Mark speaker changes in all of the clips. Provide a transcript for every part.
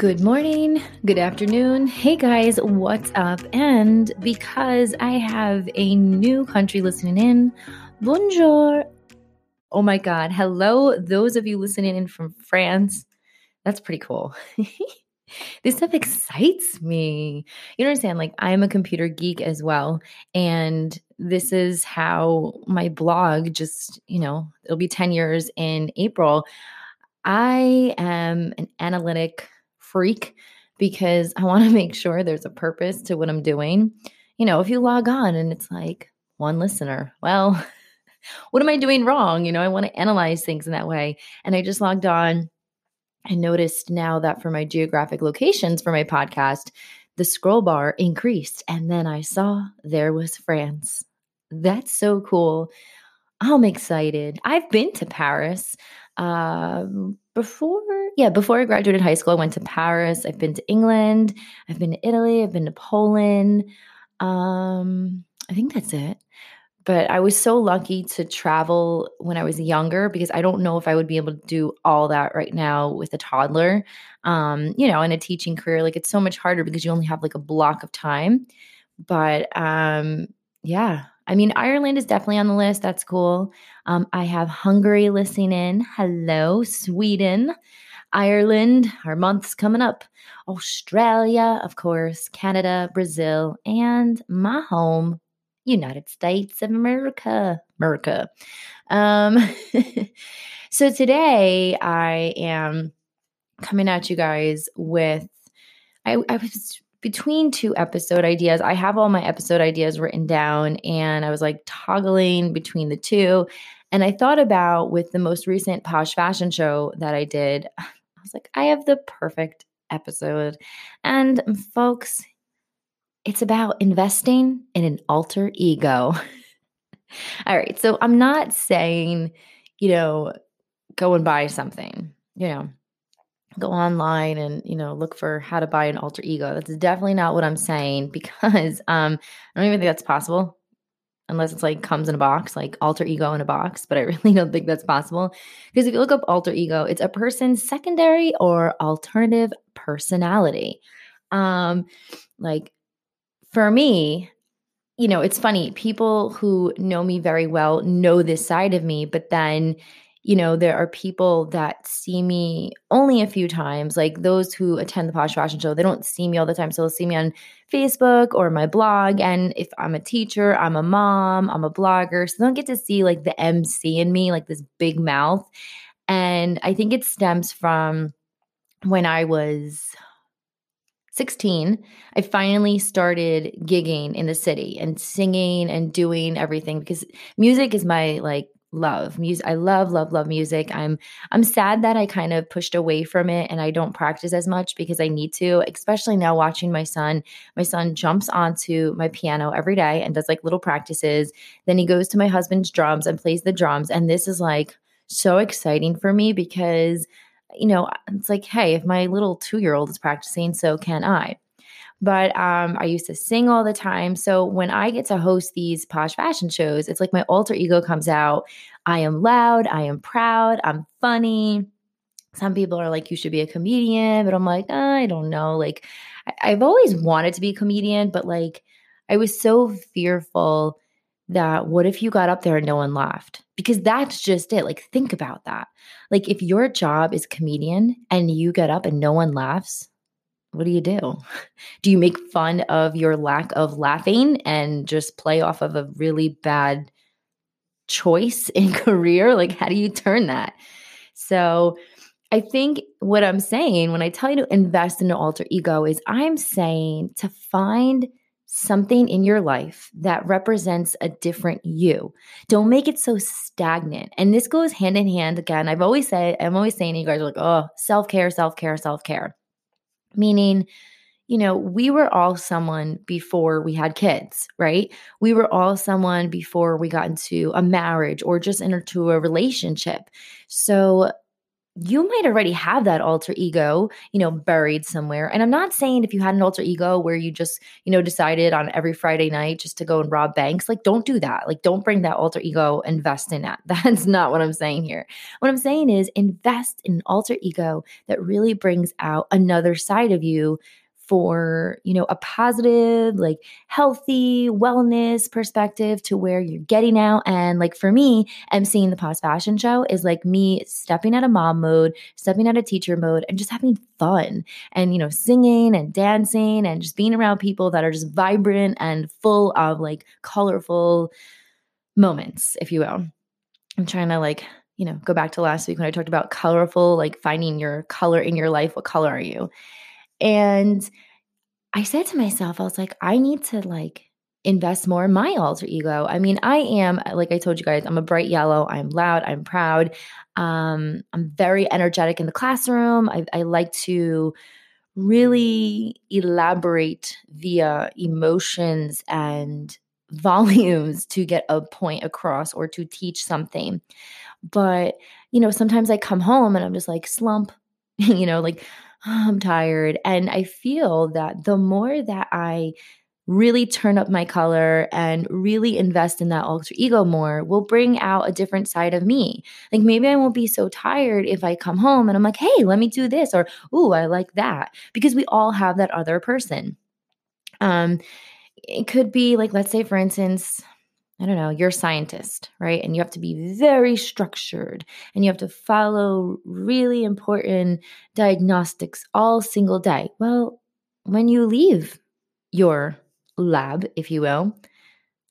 Speaker 1: Good morning, good afternoon. Hey guys, what's up? And because I have a new country listening in, bonjour. Oh my God. Hello, those of you listening in from France. That's pretty cool. this stuff excites me. You understand? Like, I'm a computer geek as well. And this is how my blog just, you know, it'll be 10 years in April. I am an analytic freak because I want to make sure there's a purpose to what I'm doing. You know, if you log on and it's like one listener, well, what am I doing wrong? You know, I want to analyze things in that way. And I just logged on and noticed now that for my geographic locations for my podcast, the scroll bar increased. And then I saw there was France. That's so cool. I'm excited. I've been to Paris um, before, yeah, before I graduated high school, I went to Paris. I've been to England. I've been to Italy. I've been to Poland. Um, I think that's it. But I was so lucky to travel when I was younger because I don't know if I would be able to do all that right now with a toddler. Um, you know, in a teaching career, like it's so much harder because you only have like a block of time. But um, yeah, I mean, Ireland is definitely on the list. That's cool. Um, I have Hungary listening in. Hello, Sweden, Ireland. Our month's coming up. Australia, of course, Canada, Brazil, and my home, United States of America. America. Um, so today I am coming at you guys with. I, I was between two episode ideas. I have all my episode ideas written down and I was like toggling between the two. And I thought about with the most recent Posh Fashion show that I did, I was like, I have the perfect episode. And um, folks, it's about investing in an alter ego. all right. So I'm not saying, you know, go and buy something, you know, go online and you know look for how to buy an alter ego. That's definitely not what i'm saying because um i don't even think that's possible unless it's like comes in a box like alter ego in a box but i really don't think that's possible. Because if you look up alter ego it's a person's secondary or alternative personality. Um like for me you know it's funny people who know me very well know this side of me but then you know, there are people that see me only a few times, like those who attend the Posh Fashion Show, they don't see me all the time. So they'll see me on Facebook or my blog. And if I'm a teacher, I'm a mom, I'm a blogger. So they don't get to see like the MC in me, like this big mouth. And I think it stems from when I was 16, I finally started gigging in the city and singing and doing everything because music is my like love music i love love love music. I'm i'm sad that i kind of pushed away from it and i don't practice as much because i need to especially now watching my son. My son jumps onto my piano every day and does like little practices. Then he goes to my husband's drums and plays the drums. And this is like so exciting for me because you know it's like hey if my little 2 year old is practicing so can i but um, I used to sing all the time. So when I get to host these posh fashion shows, it's like my alter ego comes out. I am loud, I am proud, I'm funny. Some people are like, you should be a comedian, but I'm like, oh, I don't know. Like, I- I've always wanted to be a comedian, but like, I was so fearful that what if you got up there and no one laughed? Because that's just it. Like, think about that. Like, if your job is comedian and you get up and no one laughs, what do you do? Do you make fun of your lack of laughing and just play off of a really bad choice in career? Like, how do you turn that? So, I think what I'm saying when I tell you to invest in an alter ego is I'm saying to find something in your life that represents a different you. Don't make it so stagnant. And this goes hand in hand again. I've always said, I'm always saying, you guys are like, oh, self care, self care, self care meaning you know, we were all someone before we had kids, right? We were all someone before we got into a marriage or just into a relationship. So, you might already have that alter ego, you know, buried somewhere. And I'm not saying if you had an alter ego where you just, you know, decided on every Friday night just to go and rob banks, like don't do that. Like don't bring that alter ego, invest in that. That's not what I'm saying here. What I'm saying is invest in an alter ego that really brings out another side of you for, you know, a positive, like healthy wellness perspective to where you're getting out. And like for me, emceeing the Posh Fashion Show is like me stepping out of mom mode, stepping out of teacher mode, and just having fun and, you know, singing and dancing and just being around people that are just vibrant and full of like colorful moments, if you will. I'm trying to like, you know, go back to last week when I talked about colorful, like finding your color in your life. What color are you? And I said to myself, I was like, I need to like invest more in my alter ego. I mean, I am, like I told you guys, I'm a bright yellow. I'm loud. I'm proud. Um, I'm very energetic in the classroom. I, I like to really elaborate via emotions and volumes to get a point across or to teach something. But, you know, sometimes I come home and I'm just like slump, you know, like I'm tired. And I feel that the more that I really turn up my color and really invest in that alter ego more will bring out a different side of me. Like maybe I won't be so tired if I come home and I'm like, hey, let me do this, or ooh, I like that. Because we all have that other person. Um, it could be like, let's say, for instance, I don't know, you're a scientist, right? And you have to be very structured and you have to follow really important diagnostics all single day. Well, when you leave your lab, if you will,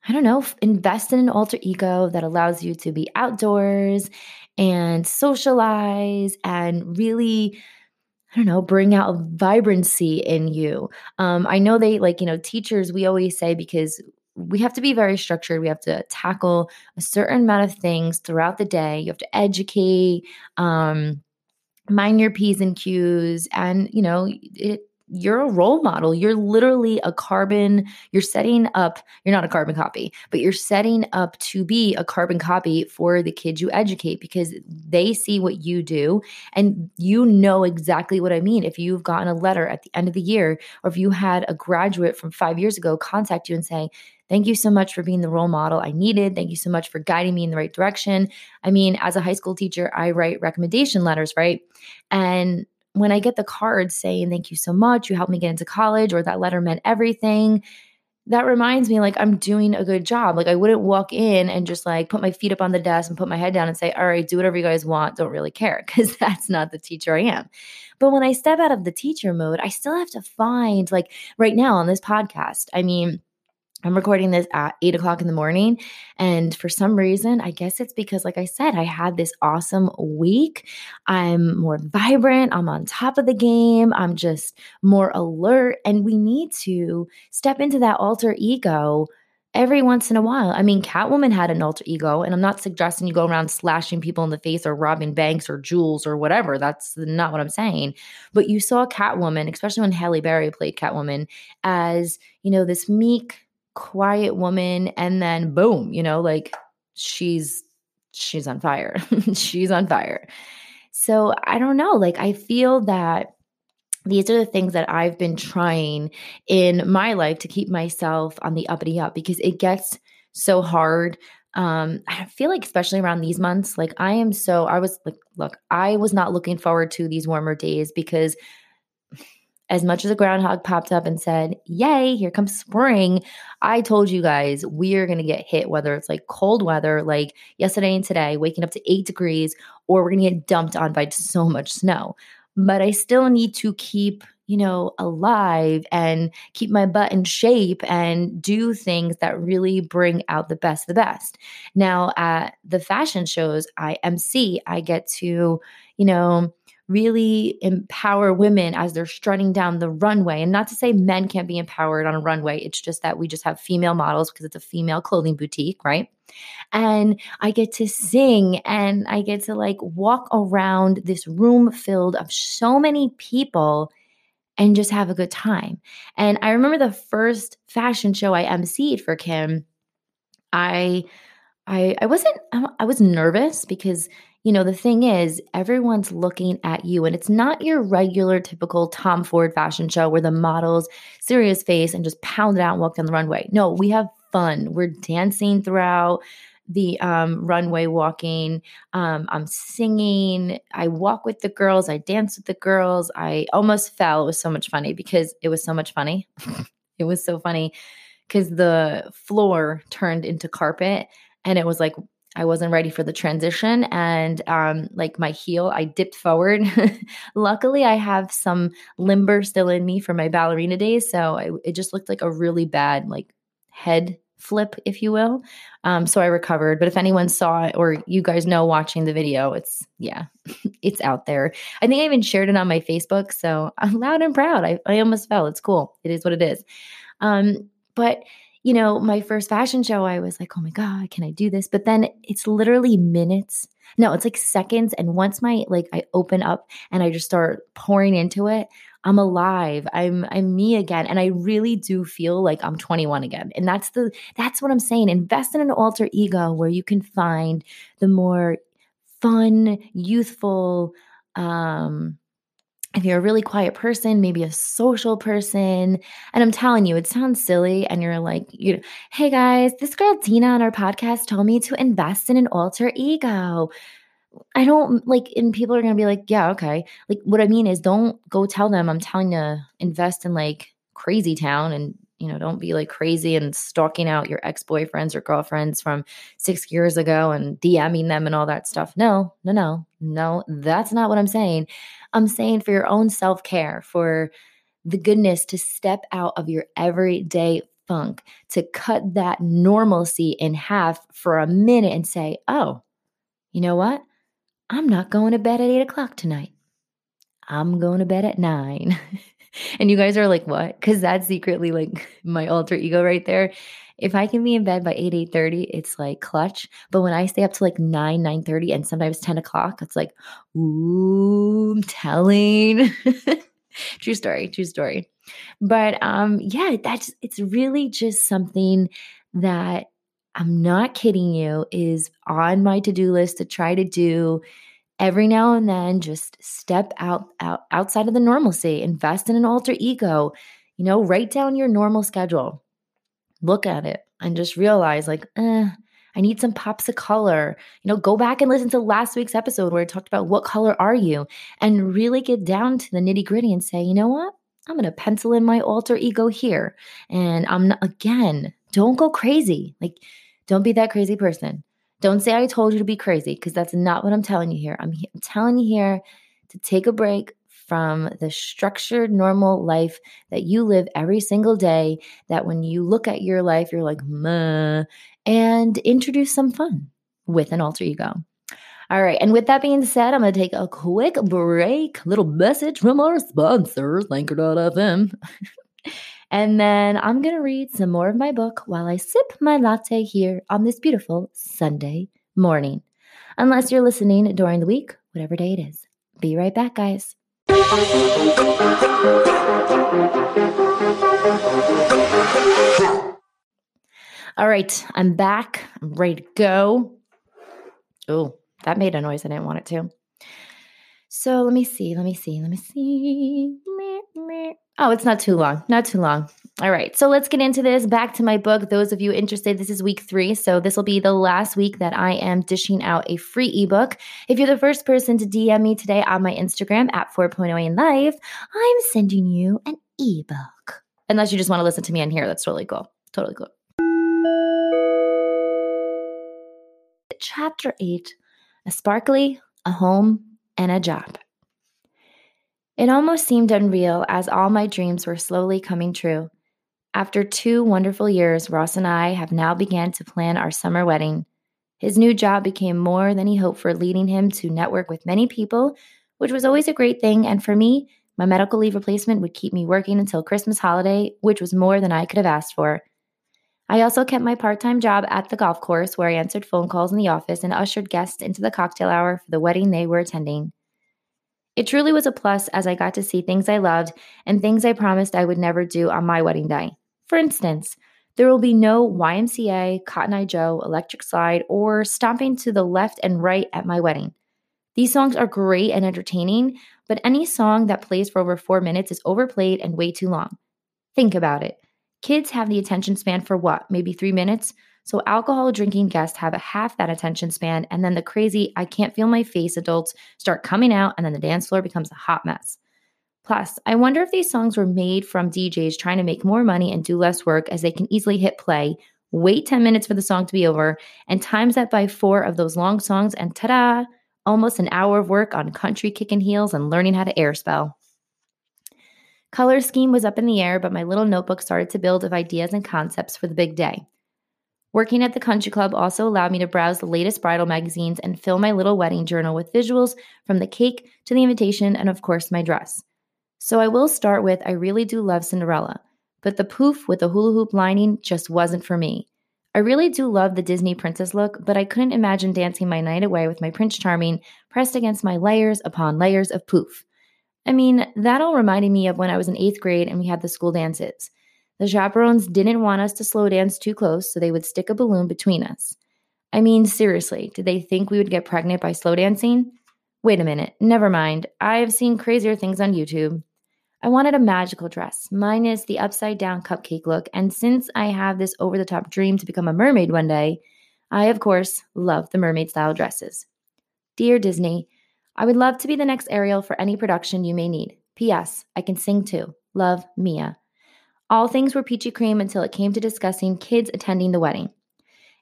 Speaker 1: I don't know, invest in an alter ego that allows you to be outdoors and socialize and really I don't know, bring out vibrancy in you. Um, I know they like, you know, teachers, we always say because we have to be very structured. We have to tackle a certain amount of things throughout the day. You have to educate, um, mind your P's and Q's, and you know, it, you're a role model. You're literally a carbon, you're setting up, you're not a carbon copy, but you're setting up to be a carbon copy for the kids you educate because they see what you do and you know exactly what I mean. If you've gotten a letter at the end of the year, or if you had a graduate from five years ago contact you and say, Thank you so much for being the role model I needed. Thank you so much for guiding me in the right direction. I mean, as a high school teacher, I write recommendation letters, right? And when I get the card saying, Thank you so much, you helped me get into college, or that letter meant everything, that reminds me like I'm doing a good job. Like I wouldn't walk in and just like put my feet up on the desk and put my head down and say, All right, do whatever you guys want. Don't really care because that's not the teacher I am. But when I step out of the teacher mode, I still have to find, like right now on this podcast, I mean, I'm recording this at eight o'clock in the morning. And for some reason, I guess it's because, like I said, I had this awesome week. I'm more vibrant. I'm on top of the game. I'm just more alert. And we need to step into that alter ego every once in a while. I mean, Catwoman had an alter ego, and I'm not suggesting you go around slashing people in the face or robbing banks or jewels or whatever. That's not what I'm saying. But you saw Catwoman, especially when Halle Berry played Catwoman, as, you know, this meek, quiet woman and then boom you know like she's she's on fire she's on fire so i don't know like i feel that these are the things that I've been trying in my life to keep myself on the uppity up because it gets so hard. Um, I feel like, especially around these months, like I am so, I was like, look, I was not looking forward to these warmer days because as much as a groundhog popped up and said, Yay, here comes spring, I told you guys we are going to get hit, whether it's like cold weather, like yesterday and today, waking up to eight degrees, or we're going to get dumped on by so much snow. But I still need to keep, you know, alive and keep my butt in shape and do things that really bring out the best the best. Now, at the fashion shows I MC, I get to, you know, really empower women as they're strutting down the runway. And not to say men can't be empowered on a runway, it's just that we just have female models because it's a female clothing boutique, right? And I get to sing and I get to like walk around this room filled of so many people and just have a good time. And I remember the first fashion show I emceed for Kim. I I I wasn't I was nervous because you know, the thing is, everyone's looking at you, and it's not your regular, typical Tom Ford fashion show where the models serious face and just pound it out and walk down the runway. No, we have fun. We're dancing throughout the um, runway walking. Um, I'm singing. I walk with the girls. I dance with the girls. I almost fell. It was so much funny because it was so much funny. it was so funny because the floor turned into carpet and it was like I wasn't ready for the transition and um, like my heel, I dipped forward. Luckily, I have some limber still in me from my ballerina days, so I, it just looked like a really bad like head flip, if you will. Um, so I recovered. But if anyone saw it or you guys know watching the video, it's yeah, it's out there. I think I even shared it on my Facebook. So I'm loud and proud. I, I almost fell. It's cool. It is what it is. Um, but you know, my first fashion show, I was like, oh my God, can I do this? But then it's literally minutes. No, it's like seconds. And once my like I open up and I just start pouring into it, I'm alive. I'm I'm me again. And I really do feel like I'm 21 again. And that's the that's what I'm saying. Invest in an alter ego where you can find the more fun, youthful, um, if you're a really quiet person, maybe a social person, and I'm telling you, it sounds silly, and you're like, you know, hey guys, this girl Dina on our podcast told me to invest in an alter ego. I don't like, and people are to be like, yeah, okay. Like, what I mean is, don't go tell them I'm telling you to invest in like crazy town and, you know, don't be like crazy and stalking out your ex boyfriends or girlfriends from six years ago and DMing them and all that stuff. No, no, no, no, that's not what I'm saying. I'm saying for your own self care, for the goodness to step out of your everyday funk, to cut that normalcy in half for a minute and say, oh, you know what? I'm not going to bed at eight o'clock tonight. I'm going to bed at nine. and you guys are like, what? Because that's secretly like my alter ego right there. If I can be in bed by 8, 8 30, it's like clutch. But when I stay up to like 9, 9 30 and sometimes 10 o'clock, it's like, ooh, I'm telling. true story, true story. But um, yeah, that's it's really just something that I'm not kidding you, is on my to-do list to try to do every now and then just step out, out outside of the normalcy invest in an alter ego you know write down your normal schedule look at it and just realize like eh, i need some pops of color. You know go back and listen to last week's episode where i talked about what color are you and really get down to the nitty gritty and say you know what? I'm going to pencil in my alter ego here and i'm not again don't go crazy. Like don't be that crazy person. Don't say I told you to be crazy because that's not what I'm telling you here. I'm, I'm telling you here to take a break from the structured, normal life that you live every single day. That when you look at your life, you're like, meh, and introduce some fun with an alter ego. All right. And with that being said, I'm going to take a quick break. Little message from our sponsors, Anchor.fm. And then I'm going to read some more of my book while I sip my latte here on this beautiful Sunday morning. Unless you're listening during the week, whatever day it is. Be right back, guys. All right, I'm back. I'm ready to go. Oh, that made a noise I didn't want it to. So let me see, let me see, let me see. Oh, it's not too long. Not too long. All right. So let's get into this. Back to my book. Those of you interested, this is week three. So this will be the last week that I am dishing out a free ebook. If you're the first person to DM me today on my Instagram at 4.0 in life, I'm sending you an ebook. Unless you just want to listen to me on here. That's totally cool. Totally cool. Chapter eight A sparkly, a home, and a job. It almost seemed unreal as all my dreams were slowly coming true. After two wonderful years, Ross and I have now began to plan our summer wedding. His new job became more than he hoped for, leading him to network with many people, which was always a great thing. And for me, my medical leave replacement would keep me working until Christmas holiday, which was more than I could have asked for. I also kept my part time job at the golf course where I answered phone calls in the office and ushered guests into the cocktail hour for the wedding they were attending. It truly was a plus as I got to see things I loved and things I promised I would never do on my wedding day. For instance, there will be no YMCA, Cotton Eye Joe, electric slide, or stomping to the left and right at my wedding. These songs are great and entertaining, but any song that plays for over four minutes is overplayed and way too long. Think about it. Kids have the attention span for what, maybe three minutes? So, alcohol drinking guests have half that attention span, and then the crazy, I can't feel my face adults start coming out, and then the dance floor becomes a hot mess. Plus, I wonder if these songs were made from DJs trying to make more money and do less work as they can easily hit play, wait 10 minutes for the song to be over, and times that by four of those long songs, and ta da, almost an hour of work on country kicking heels and learning how to air spell. Color scheme was up in the air, but my little notebook started to build of ideas and concepts for the big day. Working at the country club also allowed me to browse the latest bridal magazines and fill my little wedding journal with visuals from the cake to the invitation and, of course, my dress. So I will start with I really do love Cinderella, but the poof with the hula hoop lining just wasn't for me. I really do love the Disney princess look, but I couldn't imagine dancing my night away with my Prince Charming pressed against my layers upon layers of poof. I mean, that all reminded me of when I was in eighth grade and we had the school dances. The chaperones didn't want us to slow dance too close, so they would stick a balloon between us. I mean, seriously, did they think we would get pregnant by slow dancing? Wait a minute, never mind. I have seen crazier things on YouTube. I wanted a magical dress, minus the upside down cupcake look, and since I have this over the top dream to become a mermaid one day, I, of course, love the mermaid style dresses. Dear Disney, I would love to be the next Ariel for any production you may need. P.S. I can sing too. Love, Mia. All things were peachy cream until it came to discussing kids attending the wedding.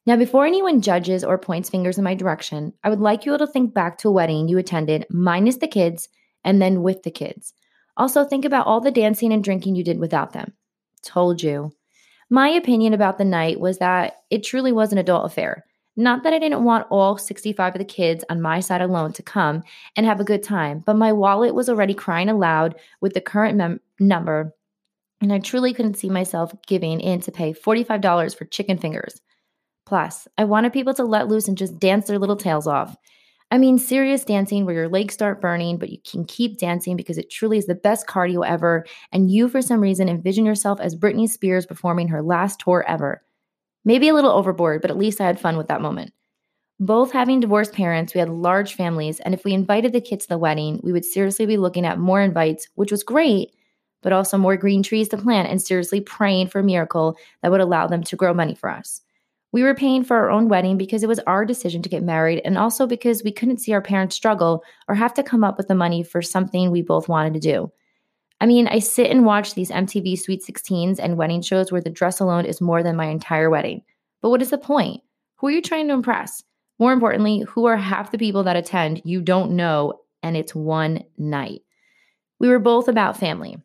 Speaker 1: Now, before anyone judges or points fingers in my direction, I would like you all to think back to a wedding you attended minus the kids and then with the kids. Also, think about all the dancing and drinking you did without them. Told you. My opinion about the night was that it truly was an adult affair. Not that I didn't want all 65 of the kids on my side alone to come and have a good time, but my wallet was already crying aloud with the current mem- number, and I truly couldn't see myself giving in to pay $45 for chicken fingers. Plus, I wanted people to let loose and just dance their little tails off. I mean, serious dancing where your legs start burning, but you can keep dancing because it truly is the best cardio ever, and you, for some reason, envision yourself as Britney Spears performing her last tour ever. Maybe a little overboard, but at least I had fun with that moment. Both having divorced parents, we had large families, and if we invited the kids to the wedding, we would seriously be looking at more invites, which was great, but also more green trees to plant and seriously praying for a miracle that would allow them to grow money for us. We were paying for our own wedding because it was our decision to get married, and also because we couldn't see our parents struggle or have to come up with the money for something we both wanted to do. I mean, I sit and watch these MTV Sweet 16s and wedding shows where the dress alone is more than my entire wedding. But what is the point? Who are you trying to impress? More importantly, who are half the people that attend you don't know, and it's one night? We were both about family.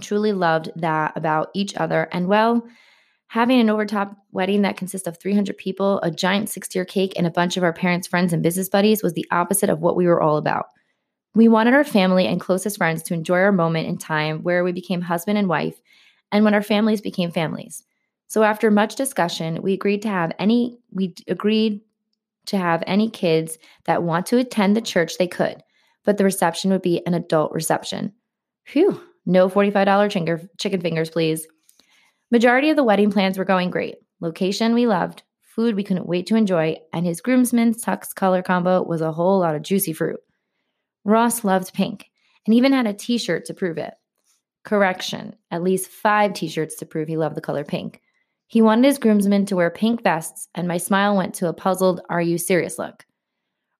Speaker 1: Truly loved that about each other. And well, having an overtop wedding that consists of 300 people, a giant six tier cake, and a bunch of our parents' friends and business buddies was the opposite of what we were all about. We wanted our family and closest friends to enjoy our moment in time where we became husband and wife, and when our families became families. So after much discussion, we agreed to have any we agreed to have any kids that want to attend the church they could, but the reception would be an adult reception. Phew, no $45 chicken fingers, please. Majority of the wedding plans were going great. Location we loved, food we couldn't wait to enjoy, and his groomsmen's tux color combo was a whole lot of juicy fruit. Ross loved pink and even had a t shirt to prove it. Correction, at least five t shirts to prove he loved the color pink. He wanted his groomsmen to wear pink vests, and my smile went to a puzzled, Are you serious look?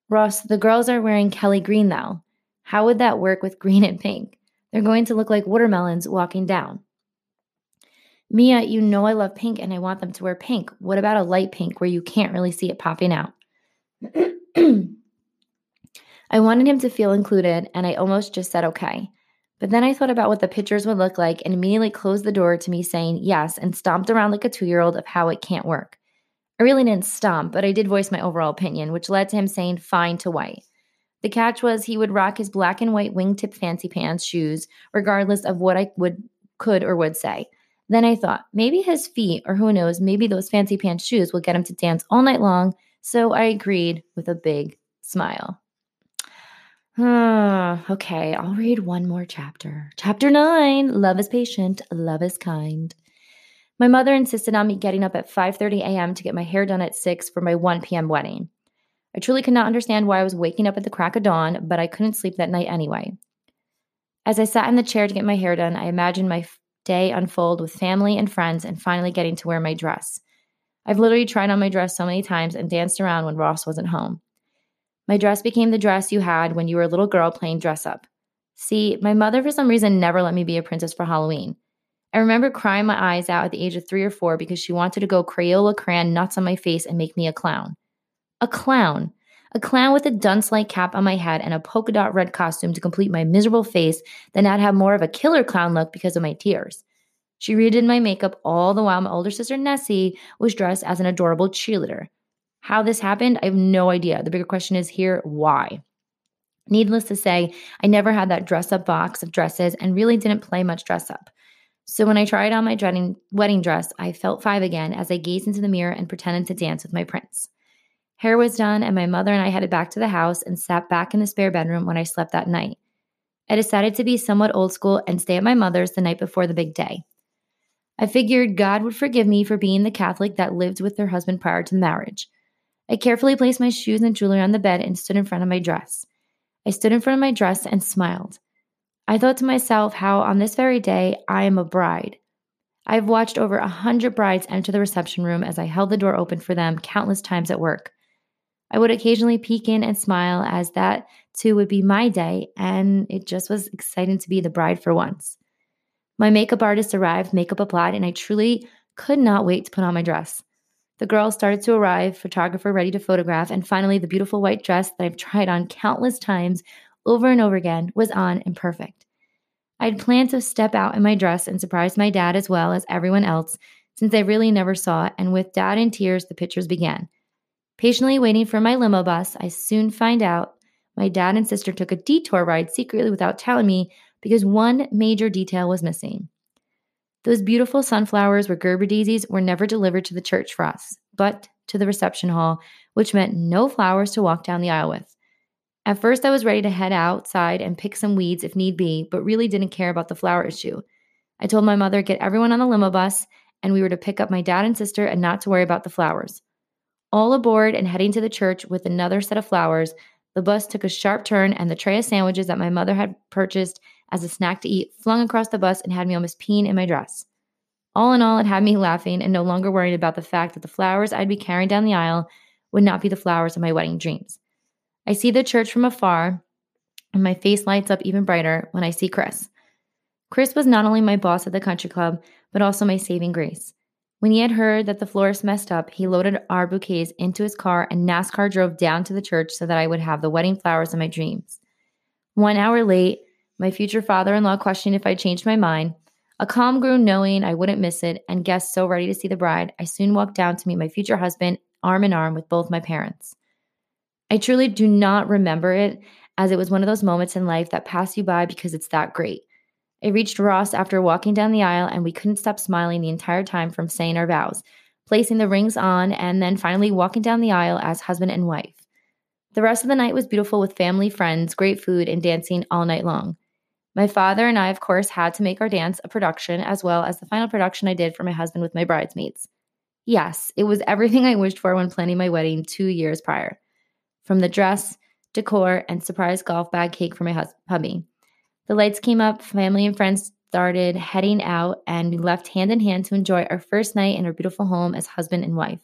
Speaker 1: Ross, the girls are wearing Kelly green now. How would that work with green and pink? They're going to look like watermelons walking down. Mia, you know I love pink and I want them to wear pink. What about a light pink where you can't really see it popping out? I wanted him to feel included, and I almost just said okay. But then I thought about what the pictures would look like and immediately closed the door to me saying yes and stomped around like a two year old of how it can't work. I really didn't stomp, but I did voice my overall opinion, which led to him saying fine to white. The catch was he would rock his black and white wingtip fancy pants shoes, regardless of what I would could or would say. Then I thought maybe his feet, or who knows, maybe those fancy pants shoes will get him to dance all night long. So I agreed with a big smile. okay, I'll read one more chapter. Chapter nine Love is patient, love is kind. My mother insisted on me getting up at 5:30 a.m. to get my hair done at 6 for my 1 p.m. wedding. I truly could not understand why I was waking up at the crack of dawn, but I couldn't sleep that night anyway. As I sat in the chair to get my hair done, I imagined my day unfold with family and friends and finally getting to wear my dress. I've literally tried on my dress so many times and danced around when Ross wasn't home. My dress became the dress you had when you were a little girl playing dress up. See, my mother, for some reason, never let me be a princess for Halloween. I remember crying my eyes out at the age of three or four because she wanted to go Crayola crayon nuts on my face and make me a clown. A clown. A clown with a dunce like cap on my head and a polka dot red costume to complete my miserable face, then I'd have more of a killer clown look because of my tears. She redid my makeup all the while my older sister Nessie was dressed as an adorable cheerleader. How this happened, I have no idea. The bigger question is here why? Needless to say, I never had that dress up box of dresses and really didn't play much dress up. So when I tried on my wedding, wedding dress, I felt five again as I gazed into the mirror and pretended to dance with my prince. Hair was done, and my mother and I headed back to the house and sat back in the spare bedroom when I slept that night. I decided to be somewhat old school and stay at my mother's the night before the big day. I figured God would forgive me for being the Catholic that lived with her husband prior to marriage. I carefully placed my shoes and jewelry on the bed and stood in front of my dress. I stood in front of my dress and smiled. I thought to myself how on this very day I am a bride. I've watched over a hundred brides enter the reception room as I held the door open for them countless times at work. I would occasionally peek in and smile as that too would be my day, and it just was exciting to be the bride for once. My makeup artist arrived, makeup applied, and I truly could not wait to put on my dress. The girls started to arrive, photographer ready to photograph, and finally the beautiful white dress that I've tried on countless times over and over again was on and perfect. I'd planned to step out in my dress and surprise my dad as well as everyone else, since I really never saw it, and with dad in tears, the pictures began. Patiently waiting for my limo bus, I soon find out my dad and sister took a detour ride secretly without telling me because one major detail was missing. Those beautiful sunflowers were Gerber daisies were never delivered to the church for us, but to the reception hall, which meant no flowers to walk down the aisle with. At first, I was ready to head outside and pick some weeds if need be, but really didn't care about the flower issue. I told my mother get everyone on the limo bus, and we were to pick up my dad and sister and not to worry about the flowers. All aboard and heading to the church with another set of flowers, the bus took a sharp turn, and the tray of sandwiches that my mother had purchased as a snack to eat flung across the bus and had me almost peeing in my dress. All in all, it had me laughing and no longer worried about the fact that the flowers I'd be carrying down the aisle would not be the flowers of my wedding dreams. I see the church from afar, and my face lights up even brighter when I see Chris. Chris was not only my boss at the country club, but also my saving grace. When he had heard that the florist messed up, he loaded our bouquets into his car and NASCAR drove down to the church so that I would have the wedding flowers of my dreams. One hour late, my future father in law questioned if I changed my mind. A calm grew knowing I wouldn't miss it, and guests so ready to see the bride, I soon walked down to meet my future husband, arm in arm with both my parents. I truly do not remember it, as it was one of those moments in life that pass you by because it's that great. I reached Ross after walking down the aisle, and we couldn't stop smiling the entire time from saying our vows, placing the rings on, and then finally walking down the aisle as husband and wife. The rest of the night was beautiful with family, friends, great food, and dancing all night long. My father and I, of course, had to make our dance a production as well as the final production I did for my husband with my bridesmaids. Yes, it was everything I wished for when planning my wedding two years prior. From the dress, decor, and surprise golf bag cake for my hus- hubby. The lights came up, family and friends started heading out, and we left hand in hand to enjoy our first night in our beautiful home as husband and wife.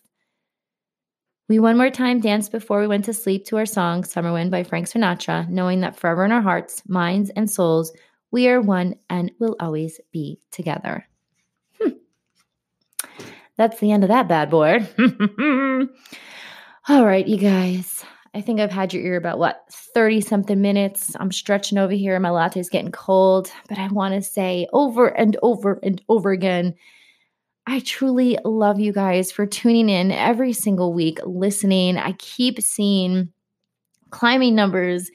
Speaker 1: We one more time danced before we went to sleep to our song Summer Wind by Frank Sinatra, knowing that forever in our hearts, minds, and souls, we are one and will always be together. Hmm. That's the end of that bad boy. All right, you guys. I think I've had your ear about what, 30 something minutes. I'm stretching over here. My latte is getting cold, but I want to say over and over and over again I truly love you guys for tuning in every single week, listening. I keep seeing climbing numbers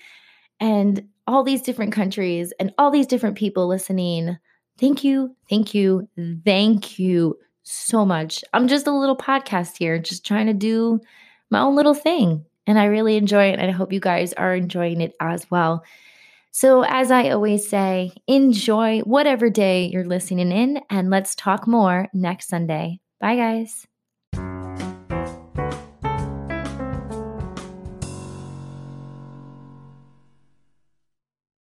Speaker 1: and all these different countries and all these different people listening. Thank you, thank you, thank you so much. I'm just a little podcast here, just trying to do my own little thing. And I really enjoy it. And I hope you guys are enjoying it as well. So, as I always say, enjoy whatever day you're listening in, and let's talk more next Sunday. Bye, guys.